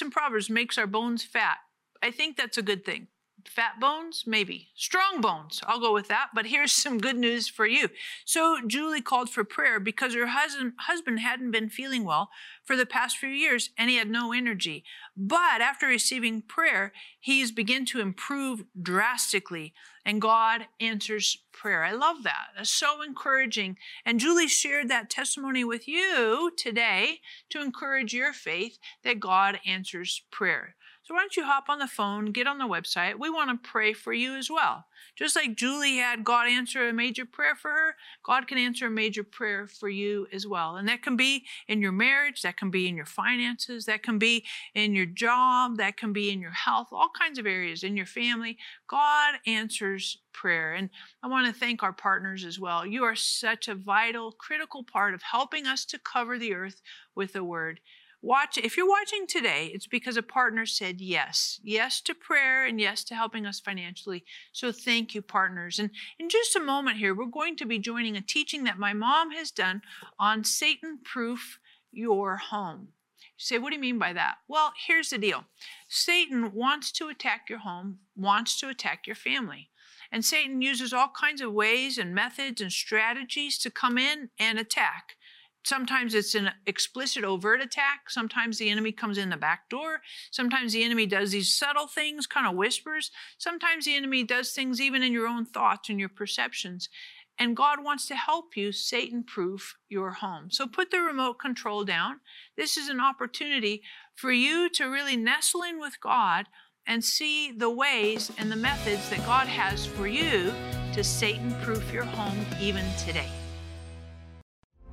this in Proverbs makes our bones fat. I think that's a good thing. Fat bones? Maybe. Strong bones. I'll go with that. But here's some good news for you. So, Julie called for prayer because her husband, husband hadn't been feeling well for the past few years and he had no energy. But after receiving prayer, he's begun to improve drastically and God answers prayer. I love that. That's so encouraging. And Julie shared that testimony with you today to encourage your faith that God answers prayer. So why don't you hop on the phone, get on the website? We want to pray for you as well. Just like Julie had God answer a major prayer for her, God can answer a major prayer for you as well. And that can be in your marriage, that can be in your finances, that can be in your job, that can be in your health, all kinds of areas, in your family. God answers prayer. And I want to thank our partners as well. You are such a vital, critical part of helping us to cover the earth with the word. Watch, if you're watching today, it's because a partner said yes. Yes to prayer and yes to helping us financially. So thank you, partners. And in just a moment here, we're going to be joining a teaching that my mom has done on Satan proof your home. You say, what do you mean by that? Well, here's the deal Satan wants to attack your home, wants to attack your family. And Satan uses all kinds of ways and methods and strategies to come in and attack. Sometimes it's an explicit, overt attack. Sometimes the enemy comes in the back door. Sometimes the enemy does these subtle things, kind of whispers. Sometimes the enemy does things even in your own thoughts and your perceptions. And God wants to help you Satan proof your home. So put the remote control down. This is an opportunity for you to really nestle in with God and see the ways and the methods that God has for you to Satan proof your home even today.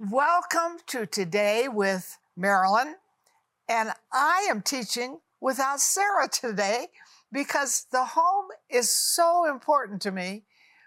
Welcome to Today with Marilyn. And I am teaching without Sarah today because the home is so important to me.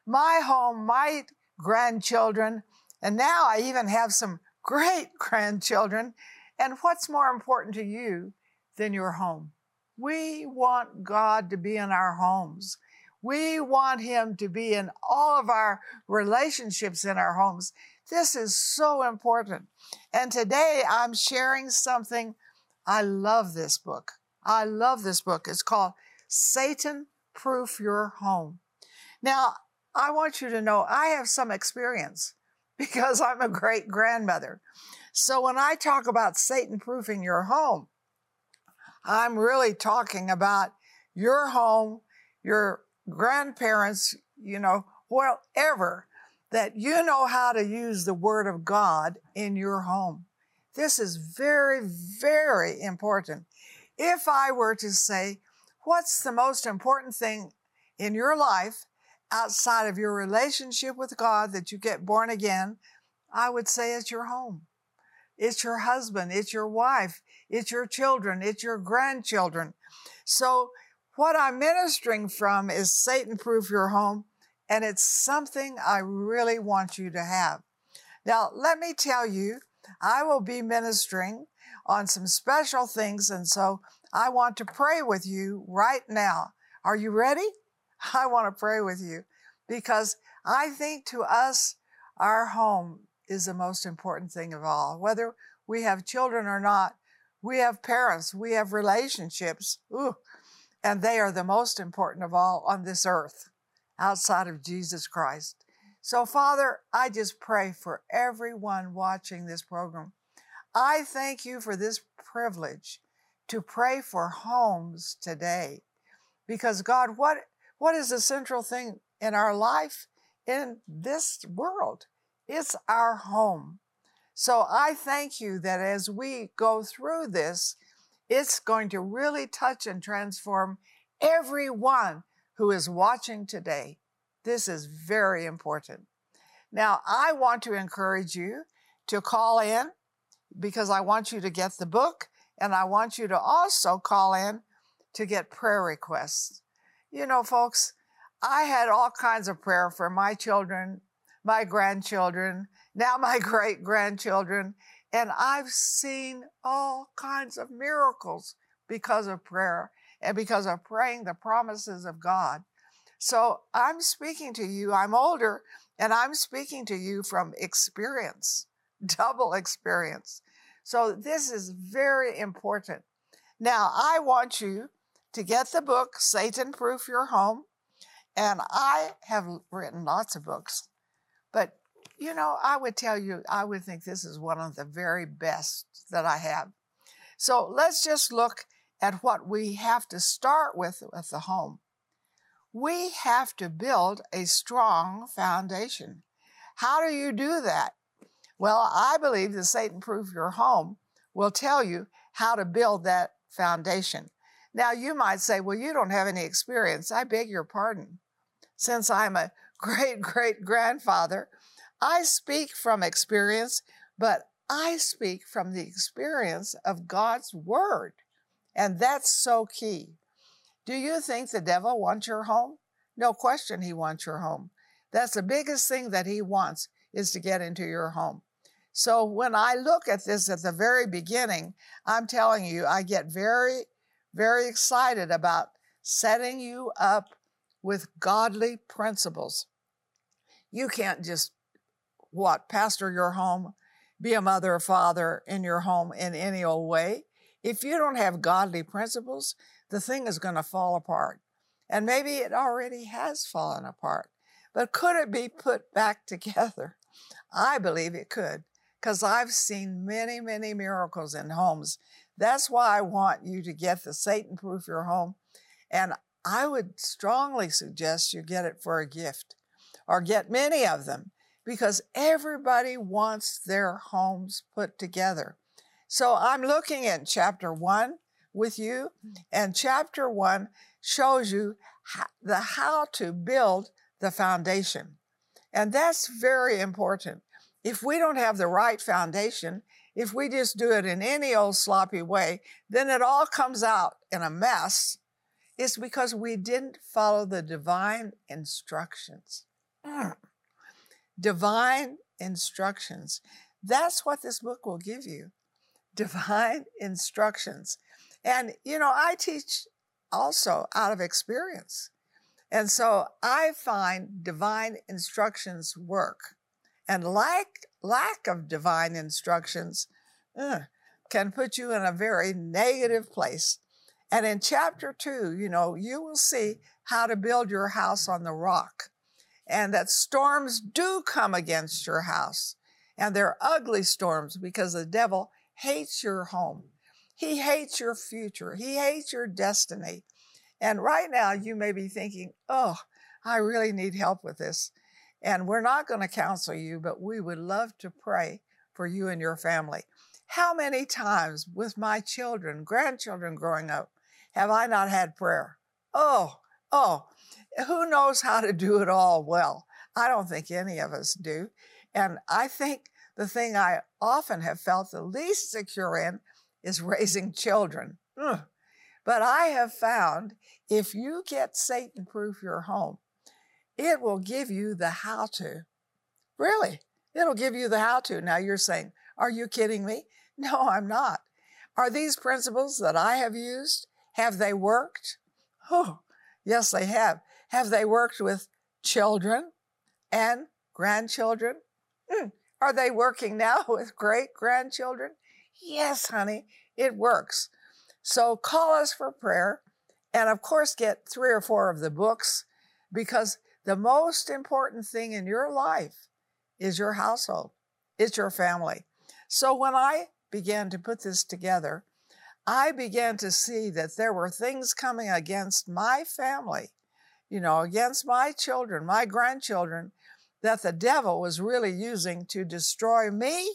My home, my grandchildren, and now I even have some great grandchildren. And what's more important to you than your home? We want God to be in our homes. We want Him to be in all of our relationships in our homes. This is so important. And today I'm sharing something. I love this book. I love this book. It's called Satan Proof Your Home. Now, I want you to know I have some experience because I'm a great grandmother. So when I talk about Satan proofing your home, I'm really talking about your home, your grandparents, you know, whatever that you know how to use the Word of God in your home. This is very, very important. If I were to say, what's the most important thing in your life outside of your relationship with God that you get born again, I would say it's your home. It's your husband, it's your wife, it's your children, it's your grandchildren. So, what I'm ministering from is Satan proof your home and it's something I really want you to have. Now, let me tell you, I will be ministering on some special things, and so I want to pray with you right now. Are you ready? I want to pray with you because I think to us, our home is the most important thing of all. Whether we have children or not, we have parents, we have relationships, ooh, and they are the most important of all on this earth outside of Jesus Christ. So, Father, I just pray for everyone watching this program. I thank you for this privilege to pray for homes today. Because, God, what, what is the central thing in our life in this world? It's our home. So I thank you that as we go through this, it's going to really touch and transform everyone who is watching today. This is very important. Now, I want to encourage you to call in because I want you to get the book and I want you to also call in to get prayer requests. You know, folks, I had all kinds of prayer for my children, my grandchildren, now my great grandchildren, and I've seen all kinds of miracles because of prayer and because of praying the promises of God. So I'm speaking to you. I'm older and I'm speaking to you from experience, double experience. So this is very important. Now, I want you to get the book, Satan Proof Your Home. And I have written lots of books, but you know, I would tell you, I would think this is one of the very best that I have. So let's just look at what we have to start with with the home we have to build a strong foundation. How do you do that? Well, I believe the Satan Proof Your Home will tell you how to build that foundation. Now, you might say, well, you don't have any experience. I beg your pardon. Since I'm a great great grandfather, I speak from experience, but I speak from the experience of God's Word. And that's so key. Do you think the devil wants your home? No question he wants your home. That's the biggest thing that he wants is to get into your home. So when I look at this at the very beginning, I'm telling you, I get very, very excited about setting you up with godly principles. You can't just, what, pastor your home, be a mother or father in your home in any old way. If you don't have godly principles, the thing is going to fall apart. And maybe it already has fallen apart. But could it be put back together? I believe it could, because I've seen many, many miracles in homes. That's why I want you to get the Satan Proof Your Home. And I would strongly suggest you get it for a gift or get many of them because everybody wants their homes put together. So I'm looking at chapter one with you. And chapter one shows you how, the how to build the foundation. And that's very important. If we don't have the right foundation, if we just do it in any old sloppy way, then it all comes out in a mess. It's because we didn't follow the divine instructions. Mm. Divine instructions. That's what this book will give you divine instructions. And, you know, I teach also out of experience. And so I find divine instructions work. And lack, lack of divine instructions uh, can put you in a very negative place. And in chapter two, you know, you will see how to build your house on the rock and that storms do come against your house. And they're ugly storms because the devil hates your home. He hates your future. He hates your destiny. And right now, you may be thinking, oh, I really need help with this. And we're not going to counsel you, but we would love to pray for you and your family. How many times with my children, grandchildren growing up, have I not had prayer? Oh, oh, who knows how to do it all well? I don't think any of us do. And I think the thing I often have felt the least secure in is raising children. Ugh. But I have found if you get Satan proof your home, it will give you the how to. Really, it'll give you the how to. Now you're saying, Are you kidding me? No, I'm not. Are these principles that I have used, have they worked? Oh, yes, they have. Have they worked with children and grandchildren? Mm. Are they working now with great grandchildren? Yes, honey, it works. So call us for prayer. And of course, get three or four of the books because The most important thing in your life is your household, it's your family. So when I began to put this together, I began to see that there were things coming against my family, you know, against my children, my grandchildren, that the devil was really using to destroy me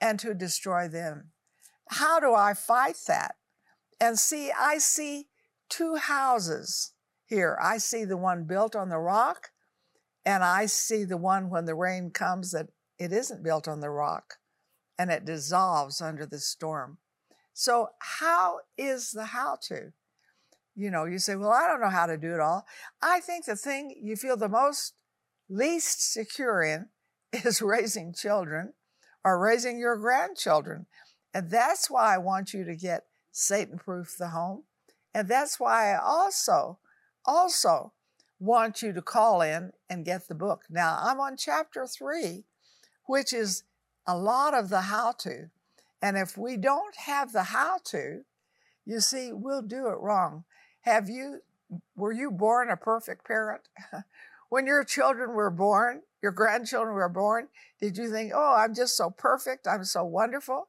and to destroy them. How do I fight that? And see, I see two houses here. I see the one built on the rock, and I see the one when the rain comes that it isn't built on the rock and it dissolves under the storm. So, how is the how to? You know, you say, Well, I don't know how to do it all. I think the thing you feel the most least secure in is raising children or raising your grandchildren. And that's why I want you to get Satan Proof the Home. And that's why I also, also want you to call in and get the book. Now, I'm on chapter three, which is a lot of the how to. And if we don't have the how to, you see, we'll do it wrong. Have you, were you born a perfect parent? when your children were born, your grandchildren were born, did you think, oh, I'm just so perfect, I'm so wonderful?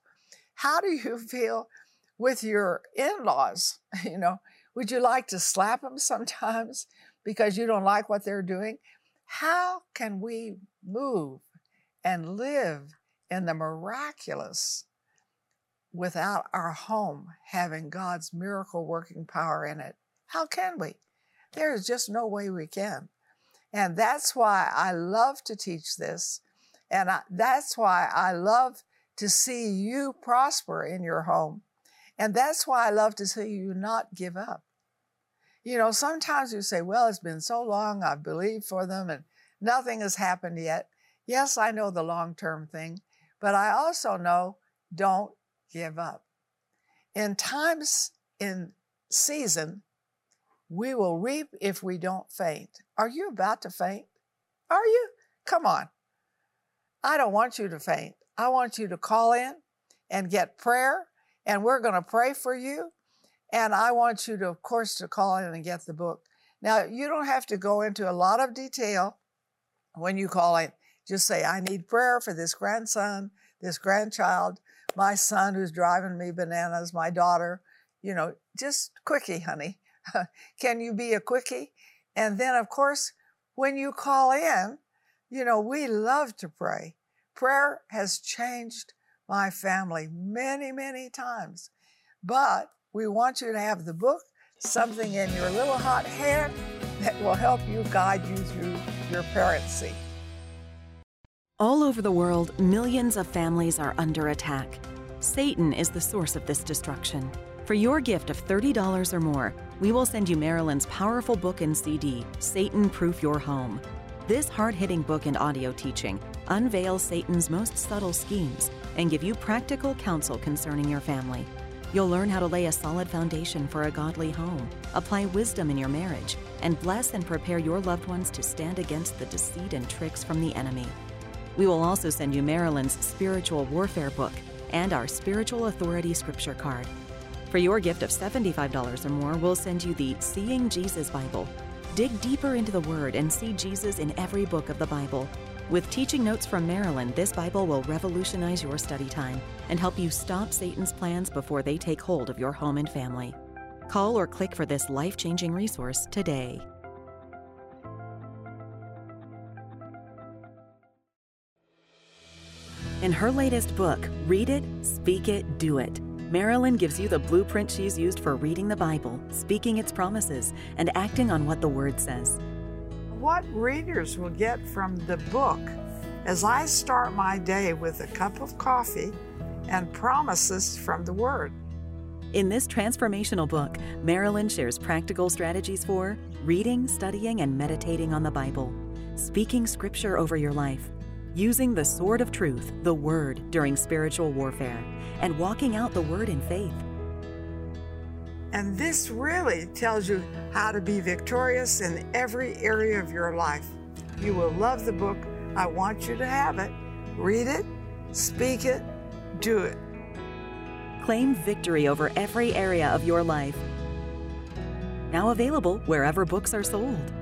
How do you feel with your in laws? You know, would you like to slap them sometimes because you don't like what they're doing? How can we move and live in the miraculous without our home having God's miracle working power in it? How can we? There is just no way we can. And that's why I love to teach this. And I, that's why I love to see you prosper in your home. And that's why I love to see you not give up. You know, sometimes you say, well, it's been so long, I've believed for them and nothing has happened yet. Yes, I know the long term thing, but I also know don't give up. In times in season, we will reap if we don't faint. Are you about to faint? Are you? Come on. I don't want you to faint. I want you to call in and get prayer, and we're going to pray for you. And I want you to, of course, to call in and get the book. Now, you don't have to go into a lot of detail when you call in. Just say, I need prayer for this grandson, this grandchild, my son who's driving me bananas, my daughter. You know, just quickie, honey. Can you be a quickie? And then, of course, when you call in, you know, we love to pray. Prayer has changed my family many, many times. But we want you to have the book, something in your little hot hand that will help you guide you through your parenting. All over the world, millions of families are under attack. Satan is the source of this destruction. For your gift of $30 or more, we will send you Marilyn's powerful book and CD, Satan Proof Your Home. This hard hitting book and audio teaching unveils Satan's most subtle schemes and give you practical counsel concerning your family. You'll learn how to lay a solid foundation for a godly home, apply wisdom in your marriage, and bless and prepare your loved ones to stand against the deceit and tricks from the enemy. We will also send you Marilyn's spiritual warfare book and our spiritual authority scripture card. For your gift of $75 or more, we'll send you the Seeing Jesus Bible. Dig deeper into the Word and see Jesus in every book of the Bible. With teaching notes from Marilyn, this Bible will revolutionize your study time and help you stop Satan's plans before they take hold of your home and family. Call or click for this life changing resource today. In her latest book, Read It, Speak It, Do It Marilyn gives you the blueprint she's used for reading the Bible, speaking its promises, and acting on what the Word says. What readers will get from the book as I start my day with a cup of coffee and promises from the Word. In this transformational book, Marilyn shares practical strategies for reading, studying, and meditating on the Bible, speaking scripture over your life, using the sword of truth, the Word, during spiritual warfare and walking out the word in faith. And this really tells you how to be victorious in every area of your life. You will love the book. I want you to have it. Read it, speak it, do it. Claim victory over every area of your life. Now available wherever books are sold.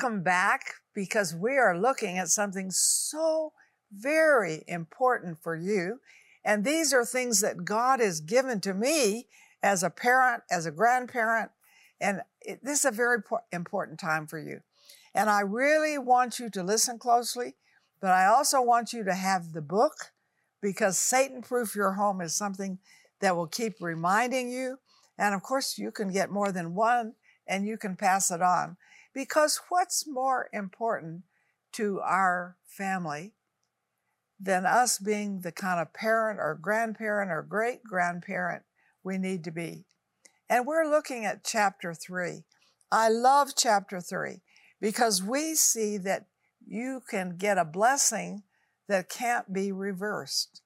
Welcome back because we are looking at something so very important for you. And these are things that God has given to me as a parent, as a grandparent. And it, this is a very important time for you. And I really want you to listen closely, but I also want you to have the book because Satan Proof Your Home is something that will keep reminding you. And of course, you can get more than one and you can pass it on. Because what's more important to our family than us being the kind of parent or grandparent or great grandparent we need to be? And we're looking at chapter three. I love chapter three because we see that you can get a blessing that can't be reversed.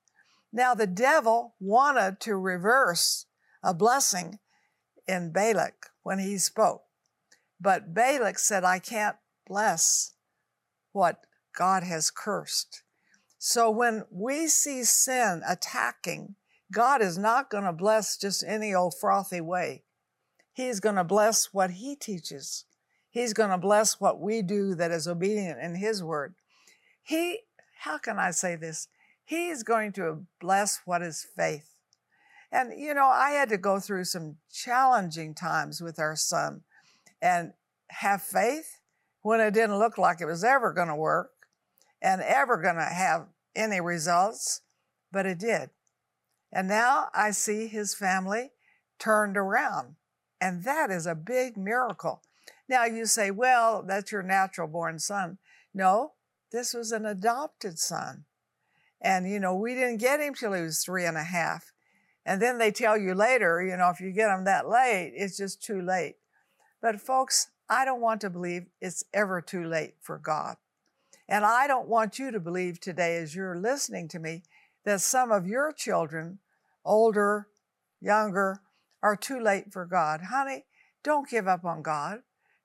Now, the devil wanted to reverse a blessing in Balak when he spoke. But Balak said, I can't bless what God has cursed. So when we see sin attacking, God is not going to bless just any old frothy way. He's going to bless what He teaches. He's going to bless what we do that is obedient in His word. He, how can I say this? He's going to bless what is faith. And, you know, I had to go through some challenging times with our son and have faith when it didn't look like it was ever going to work and ever going to have any results, but it did. And now I see his family turned around, and that is a big miracle. Now you say, well, that's your natural born son. No, this was an adopted son. And, you know, we didn't get him till he was three and a half. And then they tell you later, you know, if you get him that late, it's just too late. But folks, I don't want to believe it's ever too late for God. And I don't want you to believe today, as you're listening to me, that some of your children, older, younger, are too late for God. Honey, don't give up on God.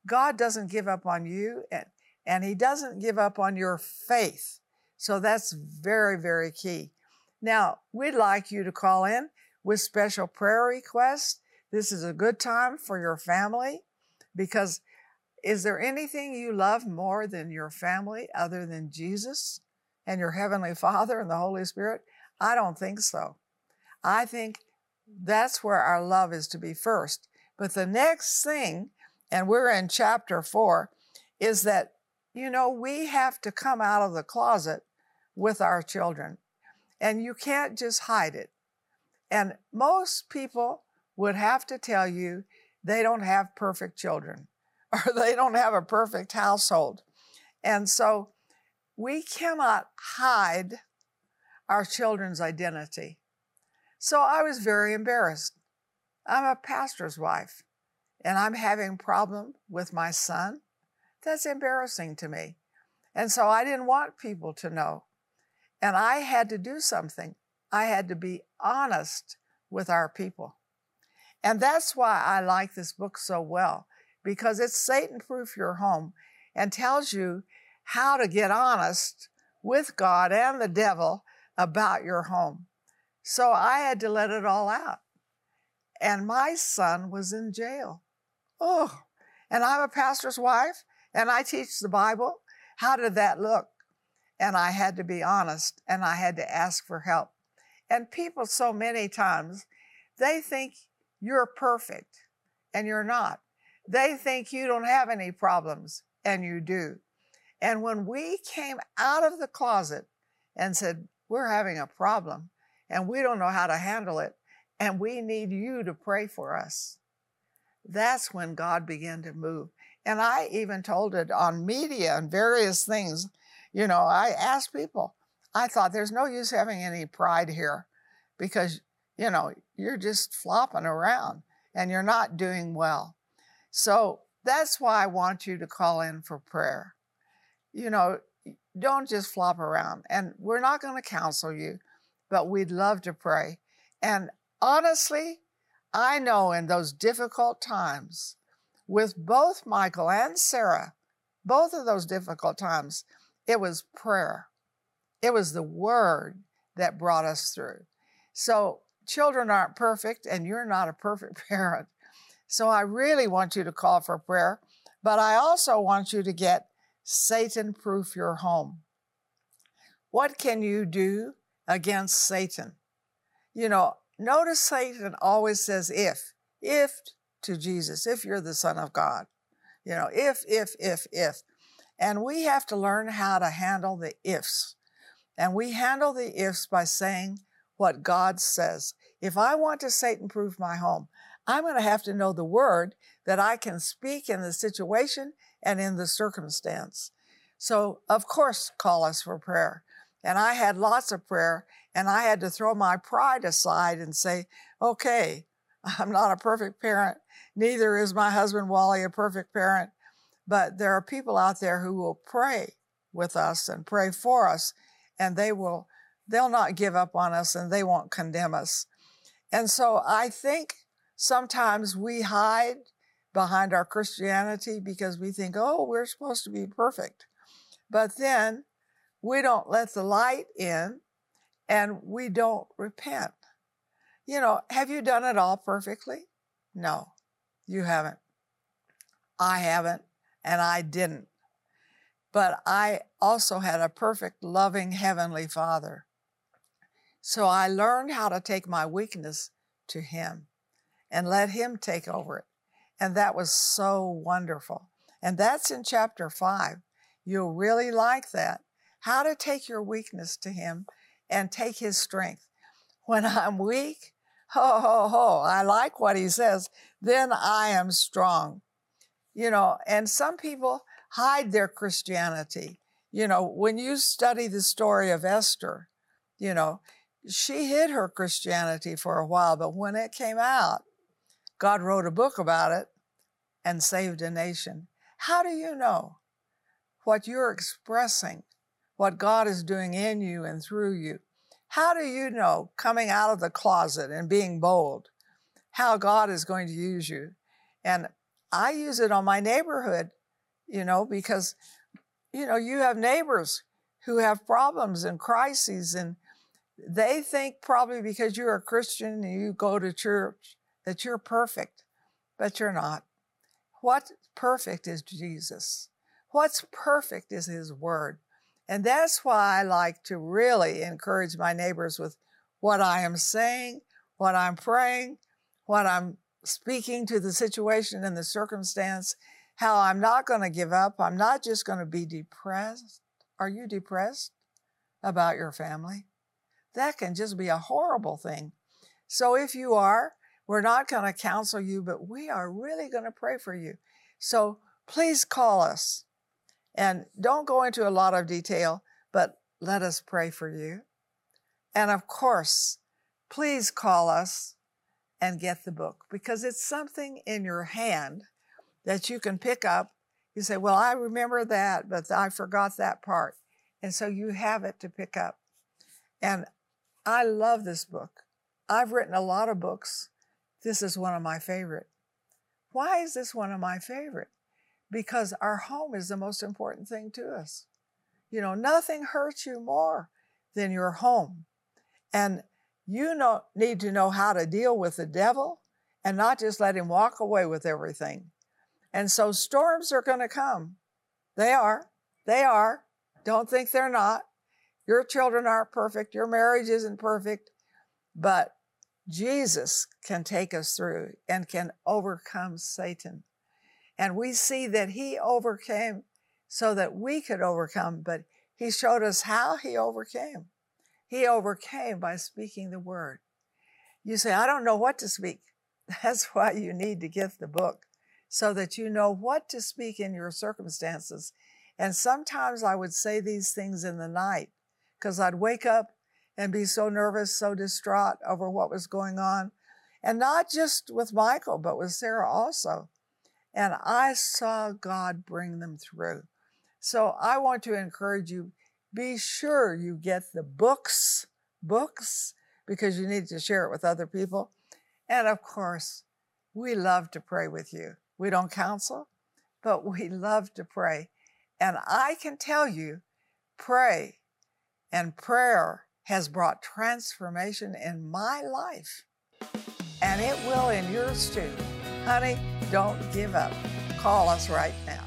God doesn't give up on you, and, and He doesn't give up on your faith. So that's very, very key. Now, we'd like you to call in with special prayer requests. This is a good time for your family because is there anything you love more than your family other than Jesus and your Heavenly Father and the Holy Spirit? I don't think so. I think that's where our love is to be first. But the next thing, and we're in chapter four, is that, you know, we have to come out of the closet with our children. And you can't just hide it. And most people would have to tell you they don't have perfect children. or they don't have a perfect household. And so we cannot hide our children's identity. So I was very embarrassed. I'm a pastor's wife and I'm having a problem with my son. That's embarrassing to me. And so I didn't want people to know. And I had to do something. I had to be honest with our people. And that's why I like this book so well because it's Satan proof your home and tells you how to get honest with God and the devil about your home. So I had to let it all out. And my son was in jail. Oh, and I'm a pastor's wife and I teach the Bible. How did that look? And I had to be honest and I had to ask for help. And people, so many times, they think you're perfect and you're not. They think you don't have any problems, and you do. And when we came out of the closet and said, We're having a problem and we don't know how to handle it, and we need you to pray for us, that's when God began to move. And I even told it on media and various things. You know, I asked people, I thought there's no use having any pride here because, you know, you're just flopping around and you're not doing well. So that's why I want you to call in for prayer. You know, don't just flop around. And we're not going to counsel you, but we'd love to pray. And honestly, I know in those difficult times with both Michael and Sarah, both of those difficult times, it was prayer. It was the word that brought us through. So, children aren't perfect, and you're not a perfect parent. So I really want you to call for prayer. But I also want you to get Satan proof your home. What can you do against Satan? You know, notice Satan always says if, if to Jesus, if you're the Son of God. You know, if, if, if, if. And we have to learn how to handle the ifs. And we handle the ifs by saying what God says. If I want to Satan proof my home, I'm going to have to know the word that I can speak in the situation and in the circumstance. So, of course, call us for prayer. And I had lots of prayer, and I had to throw my pride aside and say, okay, I'm not a perfect parent. Neither is my husband Wally a perfect parent. But there are people out there who will pray with us and pray for us, and they will, they'll not give up on us and they won't condemn us. And so I think sometimes we hide behind our Christianity because we think, oh, we're supposed to be perfect. But then we don't let the light in and we don't repent. You know, have you done it all perfectly? No, you haven't. I haven't, and I didn't. But I also had a perfect, loving Heavenly Father. So I learned how to take my weakness to Him and let Him take over it. And that was so wonderful. And that's in chapter five. You'll really like that. How to take your weakness to Him and take His strength. When I'm weak, ho, ho, ho, I like what He says, then I am strong. You know, and some people hide their Christianity. You know, when you study the story of Esther, you know, she hid her Christianity for a while, but when it came out, God wrote a book about it and saved a nation. How do you know what you're expressing, what God is doing in you and through you? How do you know coming out of the closet and being bold how God is going to use you? And I use it on my neighborhood, you know, because, you know, you have neighbors who have problems and crises and they think probably because you're a Christian and you go to church that you're perfect, but you're not. What's perfect is Jesus. What's perfect is His Word. And that's why I like to really encourage my neighbors with what I am saying, what I'm praying, what I'm speaking to the situation and the circumstance, how I'm not going to give up. I'm not just going to be depressed. Are you depressed about your family? That can just be a horrible thing. So if you are, we're not going to counsel you, but we are really going to pray for you. So please call us. And don't go into a lot of detail, but let us pray for you. And of course, please call us and get the book because it's something in your hand that you can pick up. You say, Well, I remember that, but I forgot that part. And so you have it to pick up. And I love this book. I've written a lot of books, this is one of my favorite. Why is this one of my favorite? Because our home is the most important thing to us. You know, nothing hurts you more than your home. And you know, need to know how to deal with the devil and not just let him walk away with everything. And so storms are going to come. They are. They are. Don't think they're not. Your children aren't perfect. Your marriage isn't perfect. But Jesus can take us through and can overcome Satan. And we see that he overcame so that we could overcome, but he showed us how he overcame. He overcame by speaking the word. You say, I don't know what to speak. That's why you need to get the book so that you know what to speak in your circumstances. And sometimes I would say these things in the night because I'd wake up and be so nervous, so distraught over what was going on. And not just with Michael, but with Sarah also. And I saw God bring them through. So I want to encourage you be sure you get the books, books, because you need to share it with other people. And of course, we love to pray with you. We don't counsel, but we love to pray. And I can tell you, pray and prayer has brought transformation in my life. And it will in yours too. Honey, don't give up. call us right now.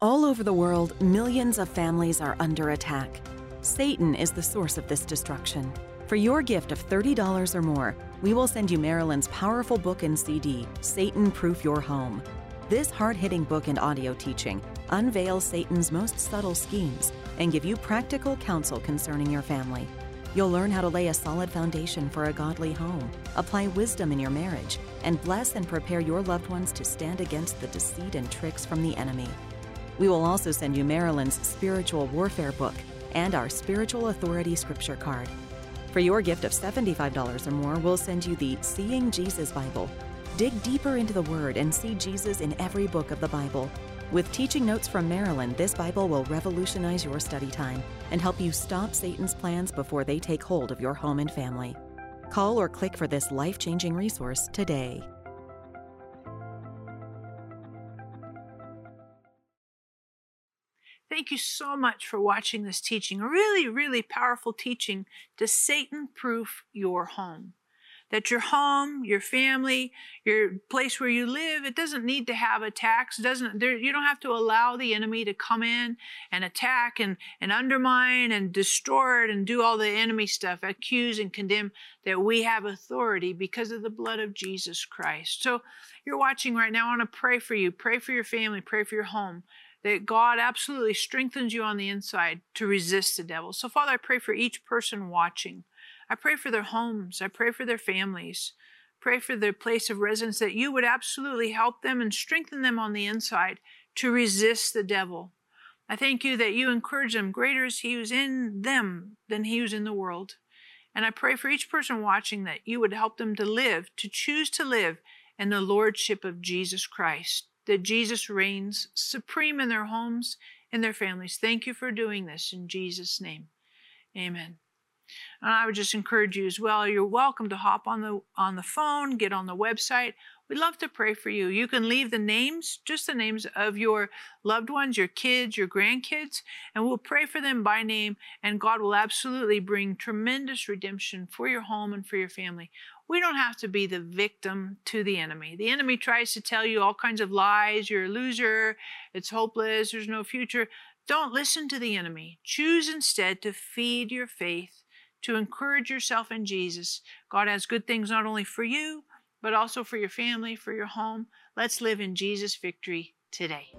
All over the world, millions of families are under attack. Satan is the source of this destruction. For your gift of $30 or more, we will send you Marilyn's powerful book and CD, Satan Proof Your Home. This hard hitting book and audio teaching unveils Satan's most subtle schemes and give you practical counsel concerning your family. You'll learn how to lay a solid foundation for a godly home, apply wisdom in your marriage, and bless and prepare your loved ones to stand against the deceit and tricks from the enemy. We will also send you Marilyn's Spiritual Warfare book and our Spiritual Authority Scripture card. For your gift of $75 or more, we'll send you the Seeing Jesus Bible. Dig deeper into the Word and see Jesus in every book of the Bible. With teaching notes from Marilyn, this Bible will revolutionize your study time and help you stop Satan's plans before they take hold of your home and family. Call or click for this life changing resource today. Thank you so much for watching this teaching. A really, really powerful teaching to Satan proof your home. That your home, your family, your place where you live, it doesn't need to have attacks. Doesn't there, you don't have to allow the enemy to come in and attack and, and undermine and distort and do all the enemy stuff, accuse and condemn. That we have authority because of the blood of Jesus Christ. So you're watching right now. I want to pray for you. Pray for your family. Pray for your home that God absolutely strengthens you on the inside to resist the devil. So, Father, I pray for each person watching. I pray for their homes. I pray for their families. Pray for their place of residence that you would absolutely help them and strengthen them on the inside to resist the devil. I thank you that you encourage them. Greater is he who's in them than he who's in the world. And I pray for each person watching that you would help them to live, to choose to live in the Lordship of Jesus Christ that Jesus reigns supreme in their homes, in their families. Thank you for doing this in Jesus' name. Amen. And I would just encourage you as well. You're welcome to hop on the on the phone, get on the website. We'd love to pray for you. You can leave the names, just the names of your loved ones, your kids, your grandkids, and we'll pray for them by name. And God will absolutely bring tremendous redemption for your home and for your family. We don't have to be the victim to the enemy. The enemy tries to tell you all kinds of lies. You're a loser. It's hopeless. There's no future. Don't listen to the enemy. Choose instead to feed your faith, to encourage yourself in Jesus. God has good things not only for you, but also for your family, for your home. Let's live in Jesus' victory today.